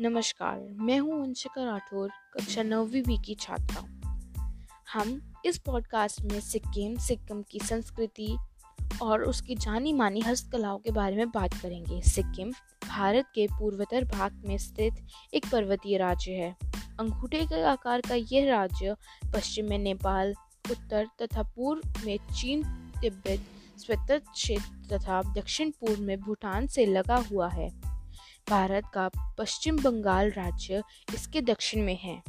नमस्कार, मैं हूँ अंशिका राठौर, कक्षा नौवीं बी की छात्रा। हम इस पॉडकास्ट में सिक्किम सिक्किम की संस्कृति और उसकी जानी मानी हस्तकलाओं के बारे में बात करेंगे। सिक्किम, भारत के पूर्वोत्तर भाग में स्थित एक पर्वतीय राज्य है। अंगूठे के आकार का यह राज्य पश्चिम में नेपाल, उत्तर तथा पूर्व में चीन, तिब्बत, स्वतंत्र क्षेत्र तथा दक्षिण पूर्व में भूटान से लगा हुआ है। भारत का पश्चिम बंगाल राज्य इसके दक्षिण में है।